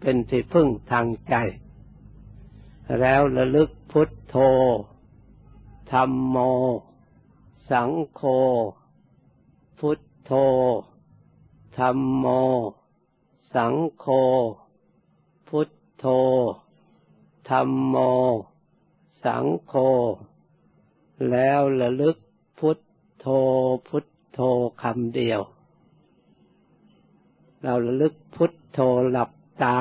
เป็นที่พึ่งทางใจ แล้วระลึกพุทโธธรรมโม สังโฆ พุทโธธรรมโม สังโฆ พุทโธธรรมโม สังโฆ แล้วระลึกพุทโธพุทโธคำเดียว เราระลึกพุท โธหลับตา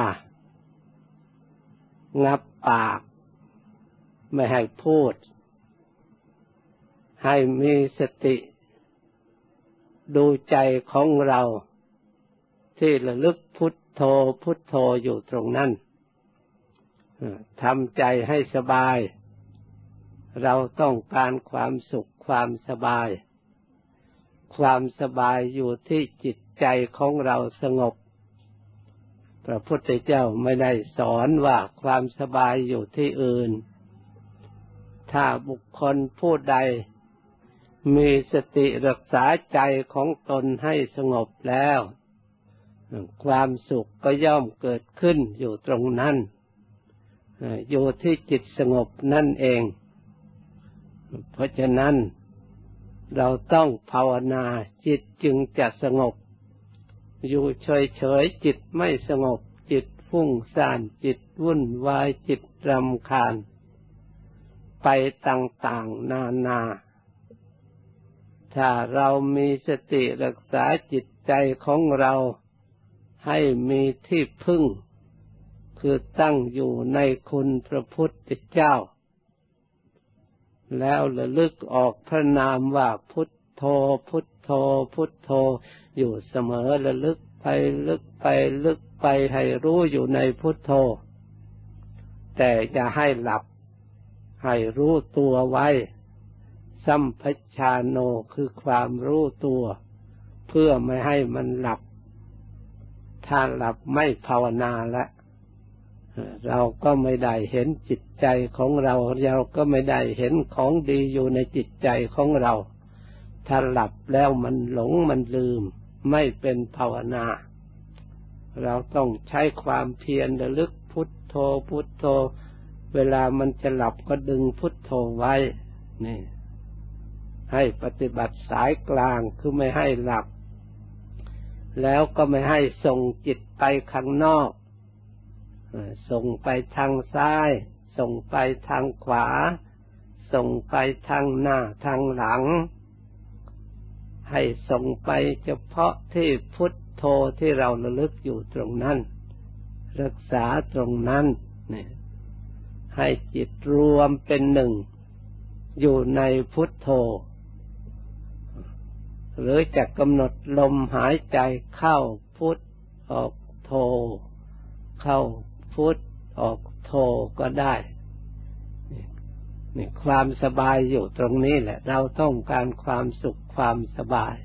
งับปาก ไม่ให้พูด ให้มีสติ ดูใจของเรา ที่ระลึกพุทโธพุทโธอยู่ตรงนั้นทำใจให้สบาย เราต้องการความสุขความสบาย ความสบายอยู่ที่จิตใจของเราสงบ พระพุทธเจ้าไม่ได้สอนว่าความสบายอยู่ที่อื่น ถ้าบุคคลผู้ใด มีสติรักษาใจของตนให้สงบแล้ว ความสุขก็ย่อมเกิดขึ้นอยู่ตรงนั้น อยู่ที่จิตสงบนั่นเอง เพราะฉะนั้นเราต้องภาวนาจิตจึงจะสงบ อยู่เฉยๆจิตไม่สงบ จิตฟุ้งซ่านจิตวุ่นวายจิตรำคาญ ไปต่างๆนานา ถ้าเรามีสติรักษาจิตใจของเราให้มีที่พึ่ง คือตั้งอยู่ในคุณพระพุทธเจ้า แล้วระลึกออกพระนามว่าพุทโธพุท โธ พุทโธ อยู่เสมอระลึกไปลึกไปลึกไปให้รู้อยู่ในพุทโธ แต่จะให้หลับ ให้รู้ตัวไว้ สัมพชาโนคือความรู้ตัว เพื่อไม่ให้มันหลับ ถ้าหลับไม่ภาวนาแล้วเราก็ไม่ได้เห็นจิตใจของเรา เราก็ไม่ได้เห็นของดีอยู่ในจิตใจของเรา ถ้าหลับแล้วมันหลงมันลืม ไม่เป็นภาวนา เราต้องใช้ความเพียรระลึกพุทโธพุทโธ เวลามันจะหลับก็ดึงพุทโธไว้ นี่ ให้ปฏิบัติสายกลางคือไม่ให้หลับ แล้วก็ไม่ให้ส่งจิตไปข้างนอกส่งไปทางซ้าย ส่งไปทางขวา ส่งไปทางหน้าทางหลัง ให้ส่งไปเฉพาะที่พุทโธที่เราระลึกอยู่ตรงนั้น รักษาตรงนั้นเนี่ยให้จิตรวมเป็นหนึ่ง อยู่ในพุทโธ หรือจะกำหนดลมหายใจเข้าพุทออกโธ เข้าพุทออกโทก็ได้ นี่ความสบายอยู่ตรงนี้แหละ เราต้องการความสุขความสบาย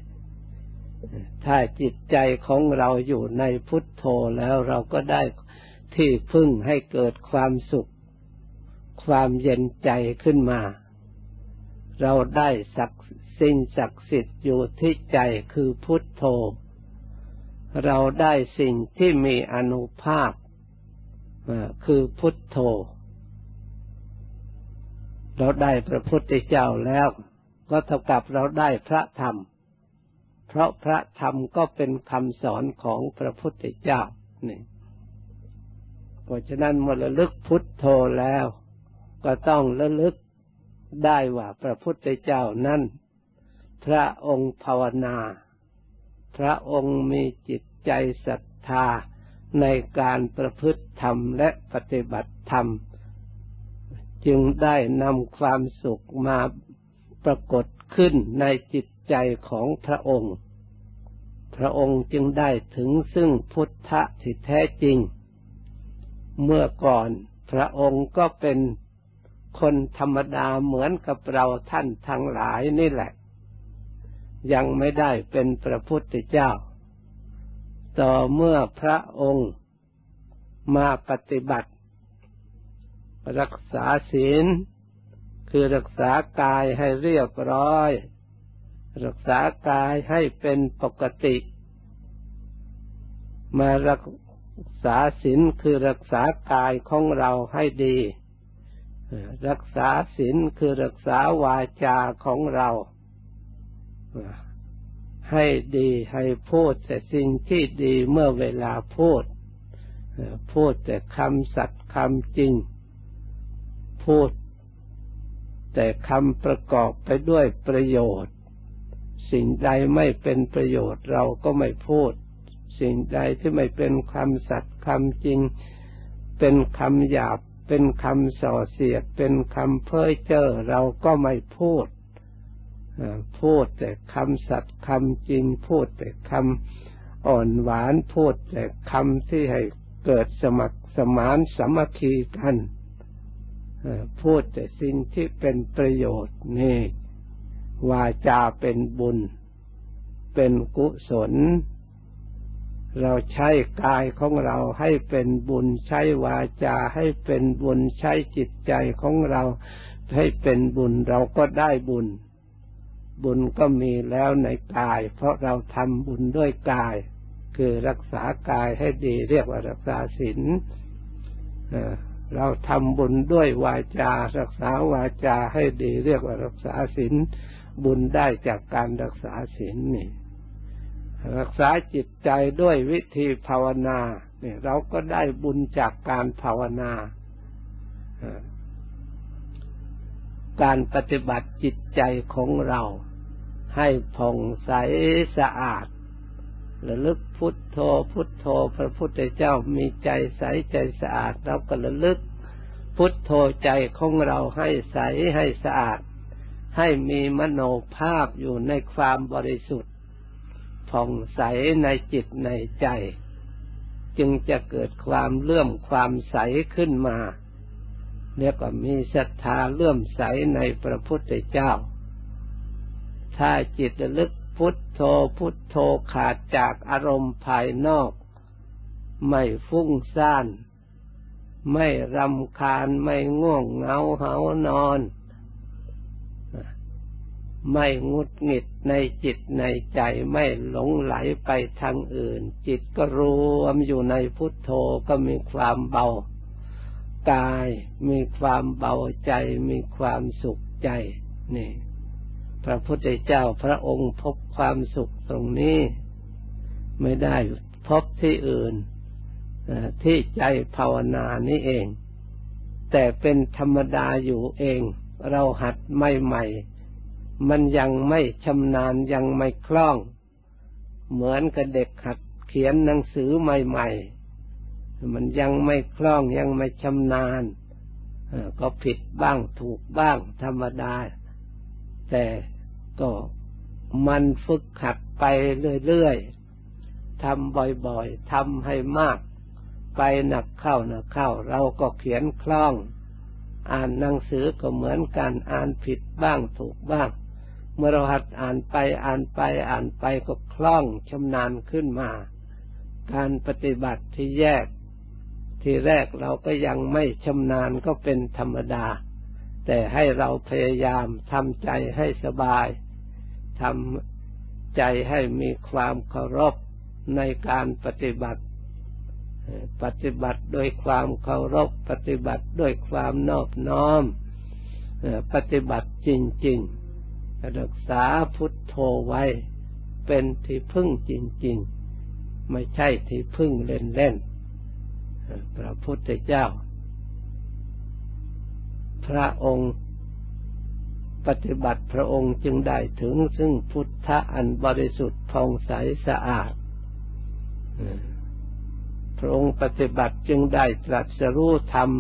ถ้าจิตใจของเราอยู่ในพุทโธแล้วเราก็ได้ที่พึ่งให้เกิดความสุข ความเย็นใจขึ้นมา เราได้สักสิ่งศักดิ์สิทธิ์อยู่ที่ใจคือพุทโธ เราได้สิ่งที่มีอนุภาพคือพุทโธ เราได้พระพุทธเจ้าแล้ว ก็เท่ากับเราได้พระธรรม เพราะพระธรรมก็เป็นคำสอนของพระพุทธเจ้านี่เพราะฉะนั้นเมื่อระลึกพุทโธแล้ว ก็ต้องระลึกได้ว่าพระพุทธเจ้านั้นพระองค์ภาวนา พระองค์มีจิตใจศรัทธาในการประพฤติธรรมและปฏิบัติธรรม จึงได้นำความสุขมาปรากฏขึ้นในจิตใจของพระองค์ พระองค์จึงได้ถึงซึ่งพุทธะที่แท้จริง เมื่อก่อนพระองค์ก็เป็นคนธรรมดาเหมือนกับเราท่านทั้งหลายนี่แหละ ยังไม่ได้เป็นพระพุทธเจ้า ต่อเมื่อพระองค์มาปฏิบัติ รักษาศีลคือรักษากายให้เรียบร้อย รักษากายให้เป็นปกติ มารักษาศีลคือรักษากายของเราให้ดี รักษาศีลคือรักษาวาจาของเราให้ดีให้พูดแต่สิ่งที่ดีเมื่อเวลาพูด พูดแต่คำสัตย์คำจริง พูด แต่คำประกอบไปด้วยประโยชน์ สิ่งใดไม่เป็นประโยชน์เราก็ไม่พูด สิ่งใดที่ไม่เป็นคำสัตย์คำจริง เป็นคำหยาบ เป็นคำส่อเสียด เป็นคำเพ้อเจ้อเราก็ไม่พูดพูดแต่คำสัตย์คำจริง พูดแต่คำอ่อนหวานพูดแต่คำที่ให้เกิดสมัครสมานสมัคคีกัน พูดแต่สิ่งที่เป็นประโยชน์นี่วาจาเป็นบุญ เป็นกุศล เราใช้กายของเราให้เป็นบุญใช้วาจาให้เป็นบุญใช้จิตใจของเราให้เป็นบุญเราก็ได้บุญ บุญก็มีแล้วในกาย เพราะเราทำบุญด้วยกาย คือรักษากายให้ดีเรียกว่ารักษาศีล เราทำบุญด้วยวาจา รักษาวาจาให้ดีเรียกว่ารักษาศีลบุญได้จากการรักษาศีลนี่ รักษาจิตใจด้วยวิธีภาวนาเนี่ยเราก็ได้บุญจากการภาวนา การปฏิบัติจิตใจของเราให้ผ่องใสสะอาด ระลึกพุทโธพุทโธพระพุทธเจ้ามีใจใสใจสะอาดเราก็ระลึก พุทโธใจของเราให้ใสให้สะอาด ให้มีมโนภาพอยู่ในความบริสุทธิ์ผ่องใสในจิตในใจ จึงจะเกิดความเลื่อมความใสขึ้นมาเรียกว่ามีศรัทธาเลื่อมใสในพระพุทธเจ้า ถ้าจิตระลึก พุทโธพุทโธขาดจากอารมณ์ภายนอก ไม่ฟุ้งซ่าน ไม่รำคาญไม่ง่วงเหงาเหานอน ไม่งุดหงิดในจิตในใจไม่หลงไหลไปทางอื่น จิตก็รวมอยู่ในพุทโธก็มีความเบากาย มีความเบาใจ มีความสุขใจนี่ ระพุทธเจ้าพระองค์พบความสุขตรงนี้ไม่ได้พบที่อื่นที่ใจภาวนานี้เอง แต่เป็นธรรมดาอยู่เอง เราหัดใหม่ๆมันยังไม่ชำนาญยังไม่คล่อง เหมือนกับเด็กหัดเขียนหนังสือใหม่ๆ มันยังไม่คล่องยังไม่ชำนาญก็ผิดบ้างถูกบ้างธรรมดา แต่ ก็มันฝึกขัดไปเรื่อยๆทำบ่อยๆทำให้มาก ไปหนักเข้าหนักเข้า เราก็เขียนคล่อง อ่านหนังสือก็เหมือนกันอ่านผิดบ้างถูกบ้าง เมื่อเราหัดอ่านไปอ่านไปอ่านไปก็คล่องชำนาญขึ้นมา การปฏิบัติที่แยก ที่แรกเราก็ยังไม่ชำนาญก็เป็นธรรมดา แต่ให้เราพยายามทำใจให้สบาย ทำใจให้มีความเคารพในการปฏิบัติ ปฏิบัติโดยความเคารพ ปฏิบัติด้วยความนอบน้อม ปฏิบัติจริง ๆ รักษาพุทโธไว้ เป็นที่พึ่งจริง ๆ ไม่ใช่ที่พึ่งเล่น ๆ พระพุทธเจ้า พระองค์ ปฏิบัติพระองค์จึงได้ถึงซึ่งพุทธะอันบริสุทธิ์ผ่องใสสะอาดพระองค์ปฏิบัติจึงได้ตรัสรู้ธรรม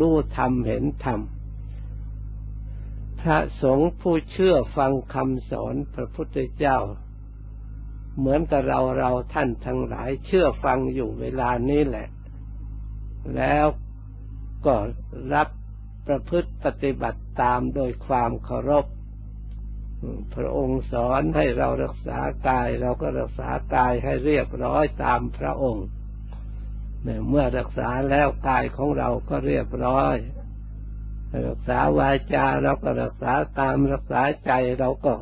รู้ธรรมเห็นธรรม พระสงฆ์ผู้เชื่อฟังคำสอนพระพุทธเจ้า เหมือนกับเราเราท่านทั้งหลายเชื่อฟังอยู่เวลานี้แหละ แล้วก็รับ ประพฤติปฏิบัติตามโดยความเคารพ พระองค์สอนให้เรารักษากาย เราก็รักษากายให้เรียบร้อยตามพระองค์เมื่อรักษาแล้วกายของเราก็เรียบร้อย รักษาวาจาเราก็รักษาตามรักษาใจเราก็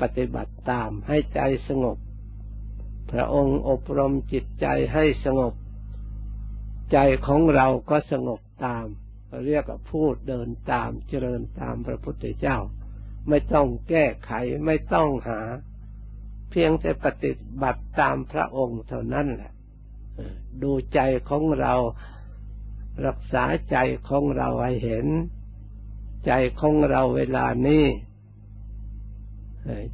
ปฏิบัติตามให้ใจสงบ พระองค์อบรมจิตใจให้สงบ ใจของเราก็สงบตาม เรียกว่าพูดเดินตามเจริญตามพระพุทธเจ้า ไม่ต้องแก้ไขไม่ต้องหา เพียงแต่ปฏิบัติตามพระองค์เท่านั้นแหละดูใจของเรารักษาใจของเราให้เห็น ใจของเราเวลานี้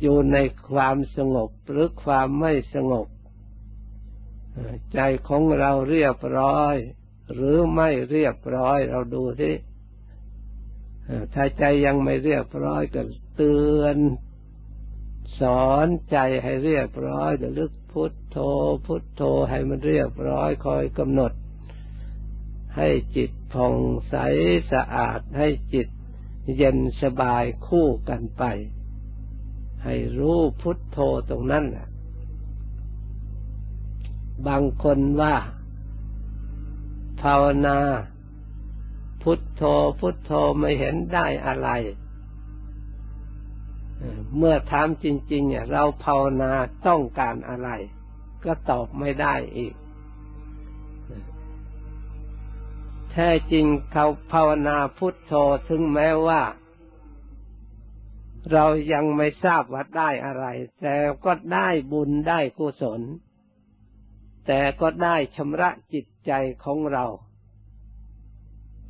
อยู่ในความสงบหรือความไม่สงบ ใจของเราเรียบร้อย หรือไม่เรียบร้อย เราดูที่ถ้าใจยังไม่เรียบร้อยก็เตือนสอนใจให้เรียบร้อยระลึกพุทโธ พุทโธให้มันเรียบร้อยคอยกำหนด ให้จิตผ่องใสสะอาดให้จิตเย็นสบายคู่กันไป ให้รู้พุทโธตรงนั้นแหละบางคนว่า ภาวนา พุทโธพุทโธไม่เห็นได้อะไร เมื่อถามจริง ๆ เนี่ย เราภาวนาต้องการอะไร ก็ตอบไม่ได้อีก แท้จริงเขาภาวนาพุทโธถึงแม้ว่า เรายังไม่ทราบว่าได้อะไร แต่ก็ได้บุญได้กุศลแต่ก็ได้ชำระจิตใจของเรา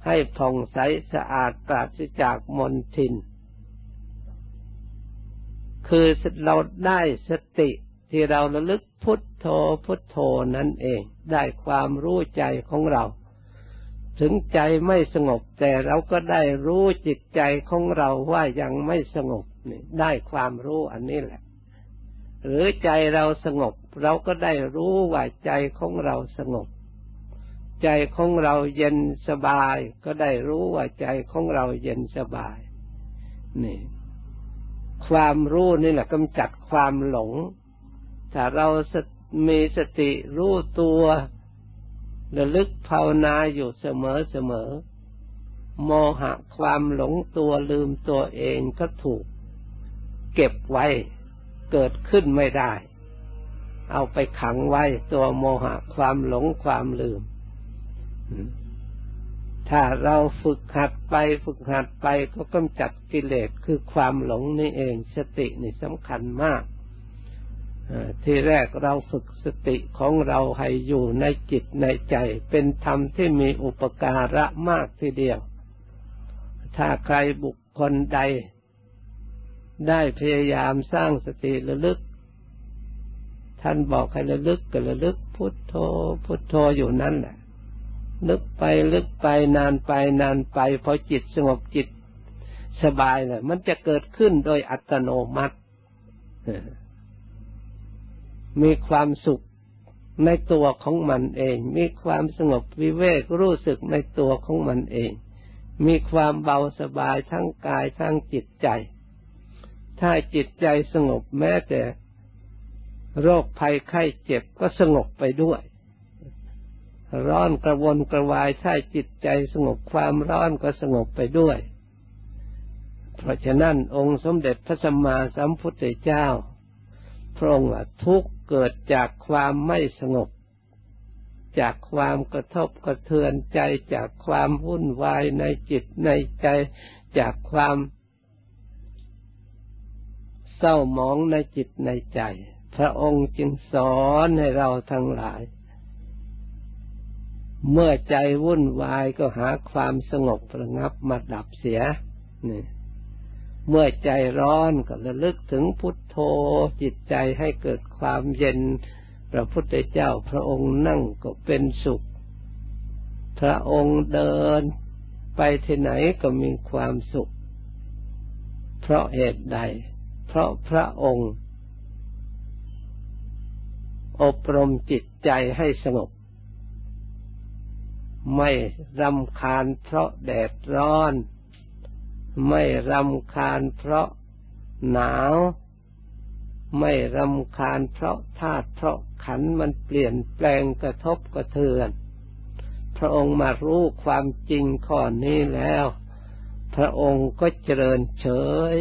ให้ผ่องใสสะอาดปราศจากมลทิน คือเราได้สติที่เราระลึกพุทโธพุทโธนั่นเอง ได้ความรู้ใจของเรา ถึงใจไม่สงบแต่เราก็ได้รู้จิตใจของเราว่ายังไม่สงบนี่ได้ความรู้อันนี้แหละ หรือใจเราสงบ เราก็ได้รู้ว่าใจของเราสงบ ใจของเราเย็นสบาย ก็ได้รู้ว่าใจของเราเย็นสบาย นี่ ความรู้นี่แหละกำจัดความหลง ถ้าเรามีสติรู้ตัวระลึกภาวนาอยู่เสมอเสมอ โมหะความหลงตัวลืมตัวเองก็ถูก เก็บไว้เกิดขึ้นไม่ได้ เอาไปขังไว้ตัวโมหะความหลงความลืม ถ้าเราฝึกหัดไปฝึกหัดไปก็กำจัดกิเลสคือความหลงนี่เอง สตินี่สำคัญมากที่แรกเราฝึกสติของเราให้อยู่ในจิตในใจ เป็นธรรมที่มีอุปการะมากทีเดียว ถ้าใครบุคคลใด ได้พยายามสร้างสติระลึก ท่านบอกให้ระลึกก็ระลึกพุทโธพุทโธอยู่นั่นแหละ ลึกไปลึกไปนานไปนานไปพอจิตสงบจิตสบายเลยมันจะเกิดขึ้นโดยอัตโนมัติ มีความสุขในตัวของมันเอง มีความสงบวิเวกรู้สึกในตัวของมันเอง มีความเบาสบายทั้งกายทั้งจิตใจ ถ้าจิตใจสงบแม้แต่โรคภัยไข้เจ็บก็สงบไปด้วย ร้อนกระวนกระวายถ้าจิตใจสงบความร้อนก็สงบไปด้วย เพราะฉะนั้นองค์สมเด็จพระสัมมาสัมพุทธเจ้า พระองค์ทุกเกิดจากความไม่สงบ จากความกระทบกระเทือนใจจากความวุ่นวายในจิตในใจ จากความเศร้าหมองในจิตในใจ พระองค์จึงสอนให้เราทั้งหลาย เมื่อใจวุ่นวายก็หาความสงบระงับมาดับเสียนี่เมื่อใจร้อนก็ระลึกถึงพุทโธจิตใจให้เกิดความเย็น พระพุทธเจ้าพระองค์นั่งก็เป็นสุข พระองค์เดินไปที่ไหนก็มีความสุข เพราะเหตุใด เพราะพระองค์ อบรมจิตใจให้สงบ ไม่รำคาญเพราะแดดร้อน ไม่รำคาญเพราะหนาว ไม่รำคาญเพราะธาตุเพราะขันมันเปลี่ยนแปลงกระทบกระเทือน พระองค์มารู้ความจริงข้อนี้แล้ว พระองค์ก็เจริญเฉย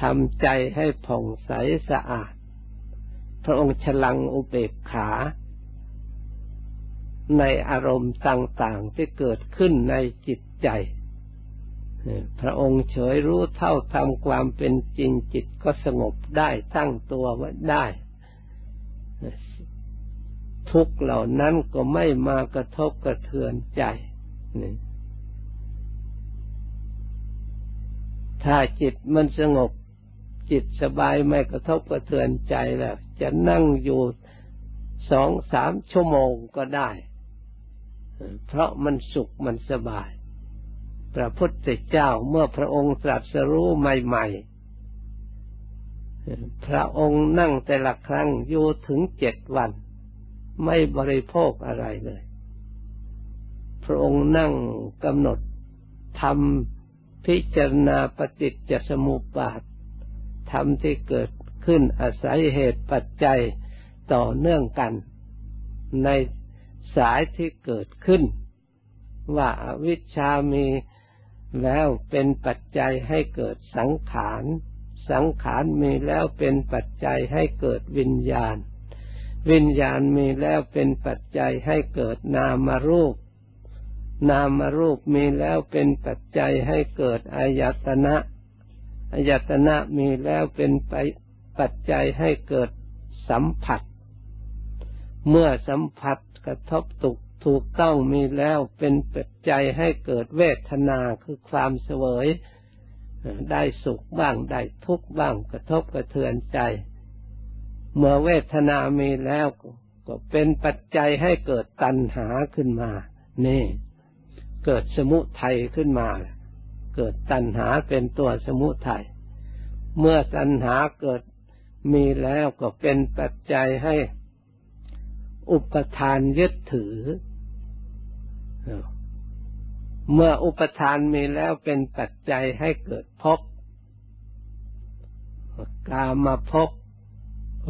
ทำใจให้ผ่องใสสะอาด พระองค์ฉลังอุเบกขา ในอารมณ์ต่าง ๆ ที่เกิดขึ้นในจิตใจ พระองค์เฉยรู้เท่าทำความเป็นจริงจิตก็สงบได้ตั้งตัวไว้ได้ ทุกเหล่านั้นก็ไม่มากระทบกระเทือนใจถ้าจิตมันสงบ จิตสบายไม่กระทบกระเทือนใจแล้ว จะนั่งอยู่สองสามชั่วโมงก็ได้ เพราะมันสุขมันสบาย พระพุทธเจ้าเมื่อพระองค์ตรัสรู้ใหม่ๆ พระองค์นั่งแต่ละครั้งอยู่ถึงเจ็ดวัน ไม่บริโภคอะไรเลย พระองค์นั่งกำหนดทำพิจารณาปฏิจจสมุปบาทธรรมที่เกิดขึ้นอาศัยเหตุปัจจัยต่อเนื่องกัน ใน สายที่เกิดขึ้น ว่าอาวิชชามีแล้วเป็นปัจจัยให้เกิดสังขาร สังขารมีแล้วเป็นปัจจัยให้เกิดวิญญาณ วิญญาณมีแล้วเป็นปัจจัยให้เกิดนามรูป นามรูปมีแล้วเป็นปัจจัยให้เกิดอายตนะอายตนะมีแล้วเป็นไปปัจจัยให้เกิดสัมผัส เมื่อสัมผัสกระทบตุกถูกต้องมีแล้วเป็นปัจจัยให้เกิดเวทนาคือความเสวย ได้สุขบ้างได้ทุกข์บ้างกระทบกระเทือนใจ เมื่อเวทนามีแล้วก็เป็นปัจจัยให้เกิดตัณหาขึ้นมา นี่ เกิดสมุทัยขึ้นมา เกิดตัณหาเป็นตัวสมุทัย เมื่อตัณหาเกิดมีแล้วก็เป็นปัจจัยให้ อุปทานยึดถือ เมื่ออุปทานมีแล้วเป็นปัจจัยให้เกิดภพกามาภพ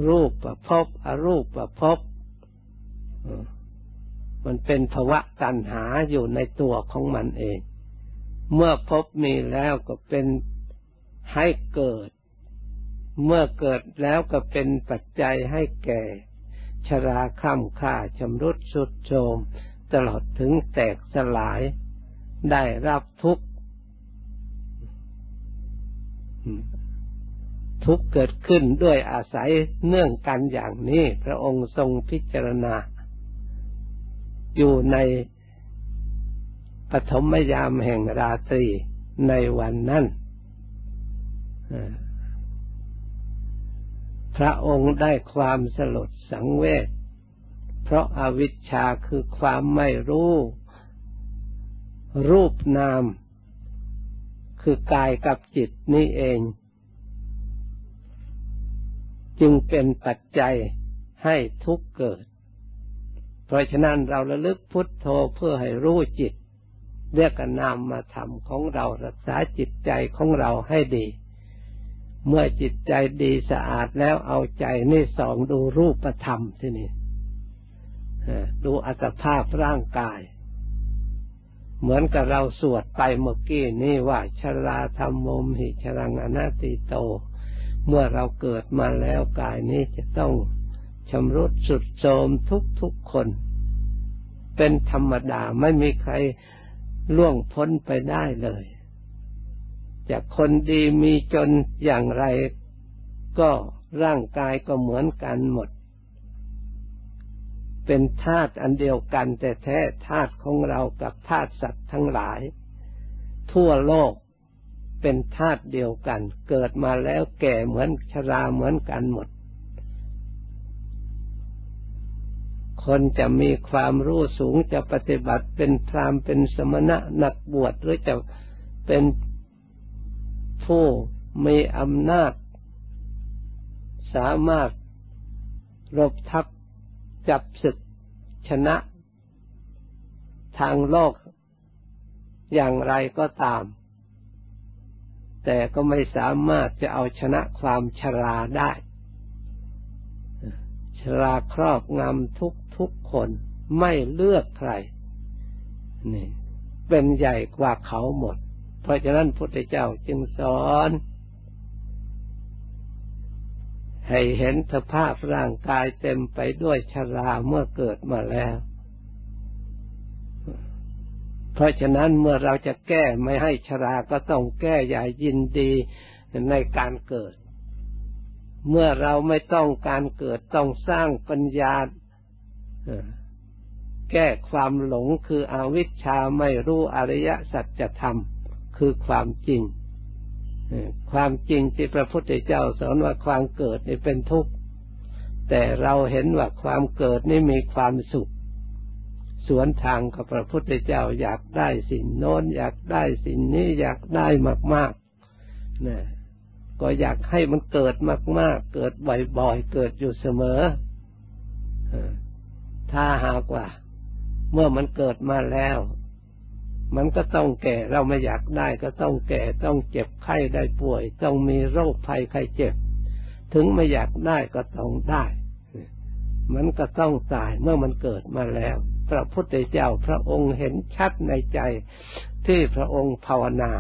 รูปประภพอรูปประภพมันเป็นภวะตัณหาอยู่ในตัวของมันเอง เมื่อพบมีแล้วก็เป็นให้เกิด เมื่อเกิดแล้วก็เป็นปัจจัยให้แก่ ชราค่ำค่าชำรุดสุดโทมตลอดถึงแตกสลาย ได้รับทุกข์ทุกข์เกิดขึ้นด้วยอาศัยเนื่องกันอย่างนี้ พระองค์ทรงพิจารณา อยู่ในปฐมยามแห่งราตรีในวันนั้นพระองค์ได้ความสลด สังเวช เพราะอาวิชชาคือความไม่รู้ รูปนาม คือกายกับจิตนี่เอง จึงเป็นปัจจัยให้ทุกเกิด เพราะฉะนั้นเราระลึกพุทโธเพื่อให้รู้จิต เรียกนามมาทำของเรารักษาจิตใจของเราให้ดี เมื่อจิตใจดีสะอาดแล้วเอาใจนี่ส่องดูรูปธรรมที่นี่ดูอัตภาพร่างกาย เหมือนกับเราสวดไปเมื่อกี้นี่ว่าชราธรรมมมหิชรังอนาติโต เมื่อเราเกิดมาแล้วกายนี้จะต้องชำรุดสุดโทมทุกทุกคน เป็นธรรมดาไม่มีใครล่วงพ้นไปได้เลย จากคนดีมีจนอย่างไร ก็ร่างกายก็เหมือนกันหมด เป็นธาตุอันเดียวกัน แต่แท้ธาตุของเรากับธาตุสัตว์ทั้งหลาย ทั่วโลกเป็นธาตุเดียวกัน เกิดมาแล้วแก่เหมือนชราเหมือนกันหมด คนจะมีความรู้สูงจะปฏิบัติเป็นพรามเป็นสมณะนักบวชหรือจะเป็น ผู้มีอำนาจ สามารถรบทับจับศึกชนะ ทางโลก อย่างไรก็ตาม แต่ก็ไม่สามารถจะเอาชนะความชราได้ ชราครอบงำทุกทุกคนไม่เลือกใคร นี่ เป็นใหญ่กว่าเขาหมด เพราะฉะนั้นพุทธเจ้าจึงสอน ให้เห็นสภาพร่างกายเต็มไปด้วยชราเมื่อเกิดมาแล้ว เพราะฉะนั้นเมื่อเราจะแก้ไม่ให้ชราก็ต้องแก้อย่ายินดีในการเกิด เมื่อเราไม่ต้องการเกิดต้องสร้างปัญญาแก้ความหลงคืออวิชชาไม่รู้อริยสัจธรรม คือความจริงความจริงที่พระพุทธเจ้าสอนว่าความเกิดนี่เป็นทุกข์แต่เราเห็นว่าความเกิดนี่มีความสุข สวนทางกับพระพุทธเจ้าอยากได้สิ่งโน้นอยากได้สิ่งนี้อยากได้มากๆนะก็อยากให้มันเกิดมาก ๆ เกิดบ่อยๆเกิดอยู่เสมอถ้าหากว่า เมื่อมันเกิดมาแล้ว มันก็ต้องแก่ เราไม่อยากได้ก็ต้องแก่ ต้องเจ็บไข้ได้ป่วย ต้องมีโรคภัยไข้เจ็บ ถึงไม่อยากได้ก็ต้องได้ มันก็ต้องตายเมื่อมันเกิดมาแล้ว พระพุทธเจ้าพระองค์เห็นชัดในใจที่พระองค์ภาวนา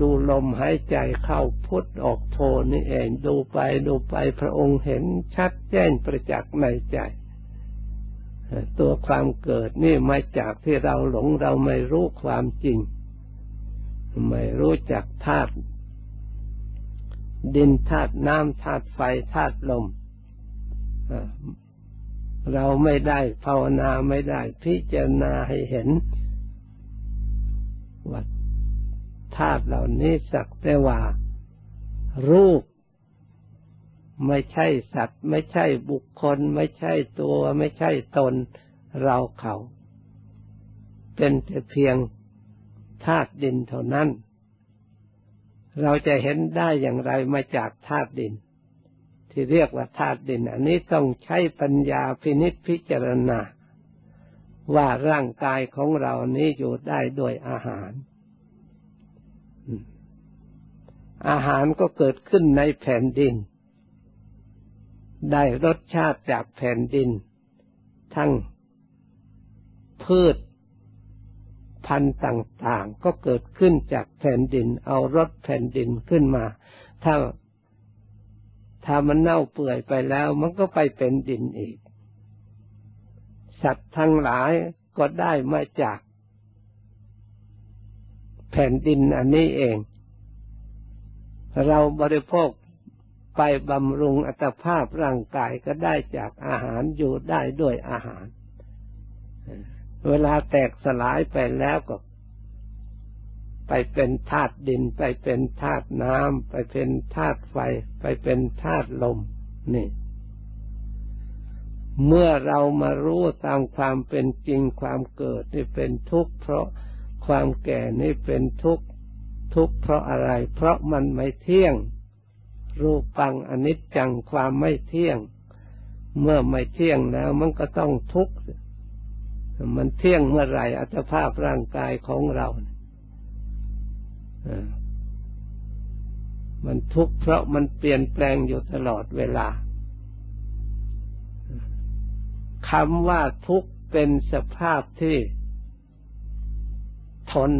ดูลมหายใจเข้าพุทธออกโทนี่เองดูไปดูไปพระองค์เห็นชัดแจ้งประจักษ์ในใจ ตัวความเกิดนี่มาจากที่เราหลงเราไม่รู้ความจริง ไม่รู้จักธาตุดินธาตุน้ำธาตุไฟธาตุลมเราไม่ได้ภาวนาไม่ได้พิจารณาให้เห็นว่าธาตุเหล่านี้สักแต่ว่า รูป ไม่ใช่สัตว์ ไม่ใช่บุคคล ไม่ใช่ตัว ไม่ใช่ตนเราเขา เป็นแต่เพียงธาตุดินเท่านั้น เราจะเห็นได้อย่างไรมาจากธาตุดิน ที่เรียกว่าธาตุดิน อันนี้ต้องใช้ปัญญาพินิจพิจารณาว่าร่างกายของเรานี้อยู่ได้โดยอาหาร อาหารก็เกิดขึ้นในแผ่นดิน ได้รสชาติจากแผ่นดิน ทั้งพืชพันธุ์ต่างๆ ก็เกิดขึ้นจากแผ่นดิน เอารสแผ่นดินขึ้นมา ถ้าถ้ามันเน่าเปื่อยไปแล้ว มันก็ไปเป็นดินอีก สัตว์ทั้งหลายก็ได้มาจาก แผ่นดินอันนี้เอง เราบริโภค ไปบำรุงอัตภาพร่างกายก็ได้จากอาหารอยู่ได้ด้วยอาหาร เวลาแตกสลายไปแล้วก็ ไปเป็นธาตุดิน ไปเป็นธาตุน้ำไปเป็นธาตุไฟ ไปเป็นธาตุลม นี่ เมื่อเรามารู้ตามความเป็นจริงความเกิดที่เป็นทุกข์เพราะความแก่นี่เป็นทุกข์ทุกข์เพราะอะไร เพราะมันไม่เที่ยง รูปปังอนิจจังความไม่เที่ยง เมื่อไม่เที่ยงแล้วมันก็ต้องทุกข์มันเที่ยงเมื่อไหร่อัตภาพร่างกายของเรามันทุกข์เพราะมันเปลี่ยนแปลงอยู่ตลอดเวลาคำว่าทุกข์เป็นสภาพที่ทน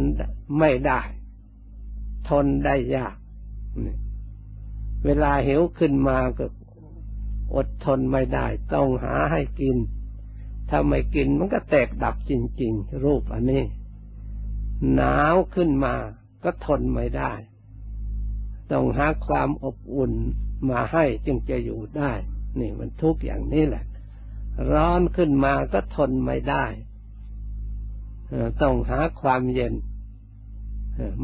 ไม่ได้ ทนได้ยาก เวลาเหวขึ้นมาก็อดทนไม่ได้ ต้องหาให้กิน ถ้าไม่กินมันก็แตกดับจริง ๆ รูปอันนี้ หนาวขึ้นมาก็ทนไม่ได้ ต้องหาความอบอุ่นมาให้จึงจะอยู่ได้ นี่มันทุกอย่างนี้แหละ ร้อนขึ้นมาก็ทนไม่ได้ต้องหาความเย็น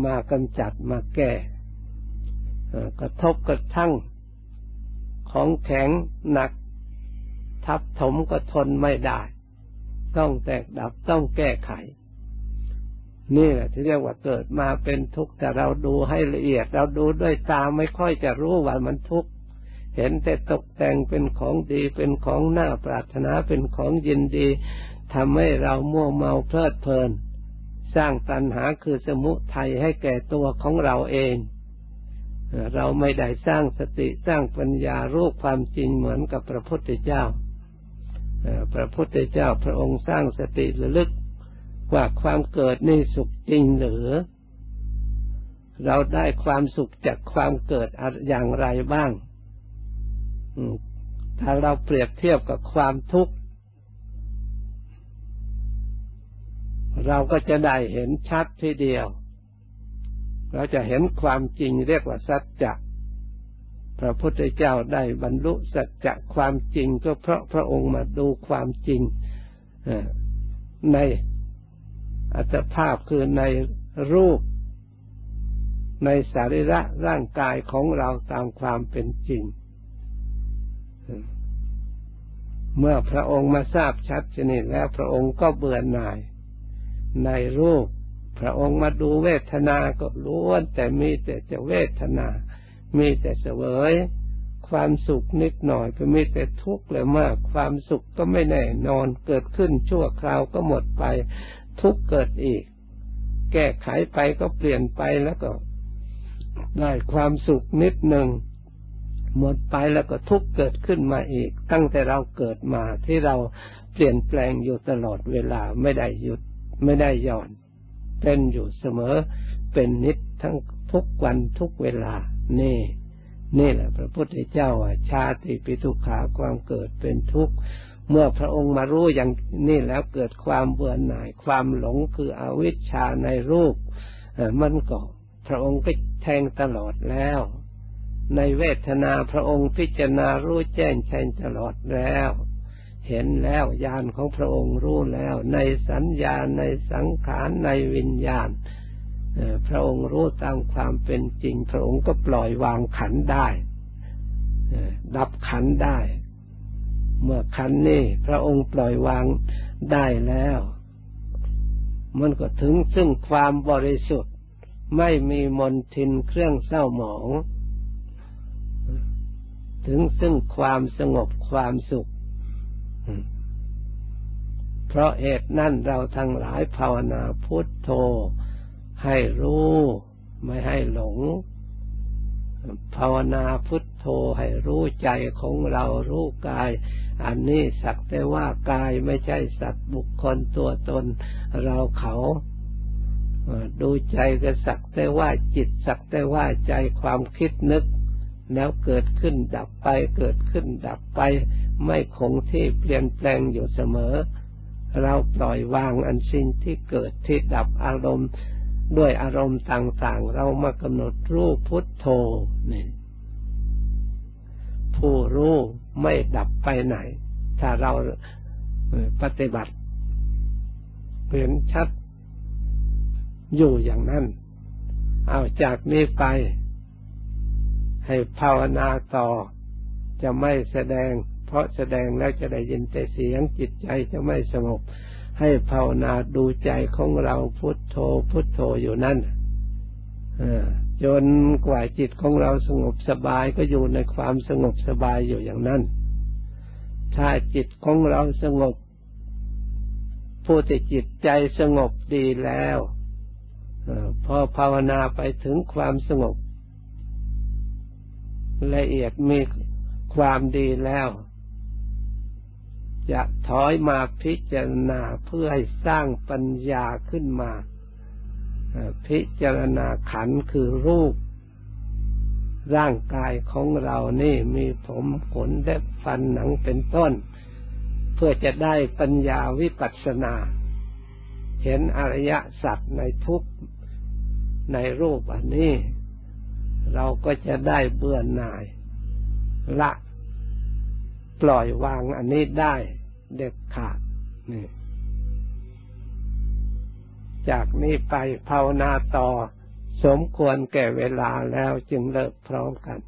มากำจัดมาแก้ กระทบกระทั่งของแข็งหนัก ทับถมก็ทนไม่ได้ ต้องแตกดับต้องแก้ไข นี่แหละที่เรียกว่าเกิดมาเป็นทุกข์แต่เราดูให้ละเอียด เราดูด้วยตาไม่ค่อยจะรู้ว่ามันทุกข์เห็นแต่ตกแต่งเป็นของดีเป็นของน่าปรารถนาเป็นของยินดีทำให้เรามัวเมาเพลิดเพลิน สร้างตัณหาคือสมุทัยให้แก่ตัวของเราเอง เราไม่ได้สร้างสติสร้างปัญญารู้ความจริงเหมือนกับพระพุทธเจ้าพระพุทธเจ้าพระองค์สร้างสติระลึกว่าความเกิดนี่สุขจริงหรือ เราได้ความสุขจากความเกิดอย่างไรบ้าง ถ้าเราเปรียบเทียบกับความทุกข์ เราก็จะได้เห็นชัดทีเดียว เราจะเห็นความจริงเรียกว่าสัจจะพระพุทธเจ้าได้บรรลุสัจจะความจริงก็เพราะพระองค์มาดูความจริงในอัตภาพคือในรูป ในสารีระร่างกายของเราตามความเป็นจริง เมื่อพระองค์มาทราบชัดชนิดแล้วพระองค์ก็เบื่อหน่ายในรูป พระองค์มาดูเวทนาก็ล้วน แต่มีแต่จะเวทนา มีแต่เสวย ความสุขนิดหน่อยก็มีแต่ทุกข์เลยมาก ความสุขก็ไม่แน่นอนเกิดขึ้นชั่วคราวก็หมดไป ทุกข์เกิดอีก แก้ไขไปก็เปลี่ยนไปแล้วก็ได้ความสุขนิดหนึ่งหมดไปแล้วก็ทุกข์เกิดขึ้นมาอีก ตั้งแต่เราเกิดมาที่เราเปลี่ยนแปลงอยู่ตลอดเวลาไม่ได้หยุดไม่ได้หย่อน เป็นอยู่เสมอ เป็นนิดทั้งทุกวันทุกเวลา นี่ นี่แหละ พระพุทธเจ้าชาติปิทุขาความเกิดเป็นทุกข์เมื่อพระองค์มารู้อย่างนี้แล้วเกิดความเบื่อหน่าย ความหลงคืออวิชชาในรูปมันก็พระองค์ก็แทงตลอดแล้ว ในเวทนาพระองค์พิจารณารู้แจ้งแทงตลอดแล้ว เห็นแล้วญาณของพระองค์รู้แล้ว ในสัญญาในสังขารในวิญญาณพระองค์รู้ตามความเป็นจริง พระองค์ก็ปล่อยวางขันได้ดับขันได้ เมื่อขันนี้พระองค์ปล่อยวางได้แล้ว มันก็ถึงซึ่งความบริสุทธิ์ไม่มีมนทินเครื่องเศร้าหมอง ถึงซึ่งความสงบความสุข เพราะเหตุนั่นเราทั้งหลายภาวนาพุทโธ ให้รู้ไม่ให้หลง ภาวนาพุทโธให้รู้ใจของเรารู้กาย อันนี้สักแต่ว่ากายไม่ใช่สัตว์บุคคลตัวตนเราเขาดูใจก็สักแต่ว่าจิตสักแต่ว่าใจความคิดนึก แล้วเกิดขึ้นดับไปเกิดขึ้นดับไป ไม่คงที่เปลี่ยนแปลงอยู่เสมอ เราปล่อยวางอันสิ่งที่เกิดที่ดับอารมณ์ด้วยอารมณ์ต่างๆ เรามากำหนดรูปพุทโธนี่ผู้รู้ไม่ดับไปไหน ถ้าเราปฏิบัติเห็นชัดอยู่อย่างนั้น เอาจากนี้ไป ให้ภาวนาต่อ จะไม่แสดง เพราะแสดงแล้วจะได้ยินแต่เสียงจิตใจจะไม่สงบ ให้ภาวนาดูใจของเราพุทโธพุทโธอยู่นั่นจนกว่าจิตของเราสงบสบายก็อยู่ในความสงบสบายอยู่อย่างนั้น ถ้าจิตของเราสงบผู้ที่จิตใจสงบดีแล้วพอภาวนาไปถึงความสงบ ละเอียดมีความดีแล้ว จะถอยมาพิจารณาเพื่อให้สร้างปัญญาขึ้นมาพิจารณาขันคือรูป ร่างกายของเรานี่มีผมขนเล็บฟันหนังเป็นต้น เพื่อจะได้ปัญญาวิปัสสนา เห็นอริยสัจในทุกในรูปอันนี้ เราก็จะได้เบื่อหน่ายละปล่อยวางอันนี้ได้ เด็ดขาดนี่จากนี้ไปภาวนาต่อสมควรแก่เวลาแล้วจึงเลิกพร้อมกัน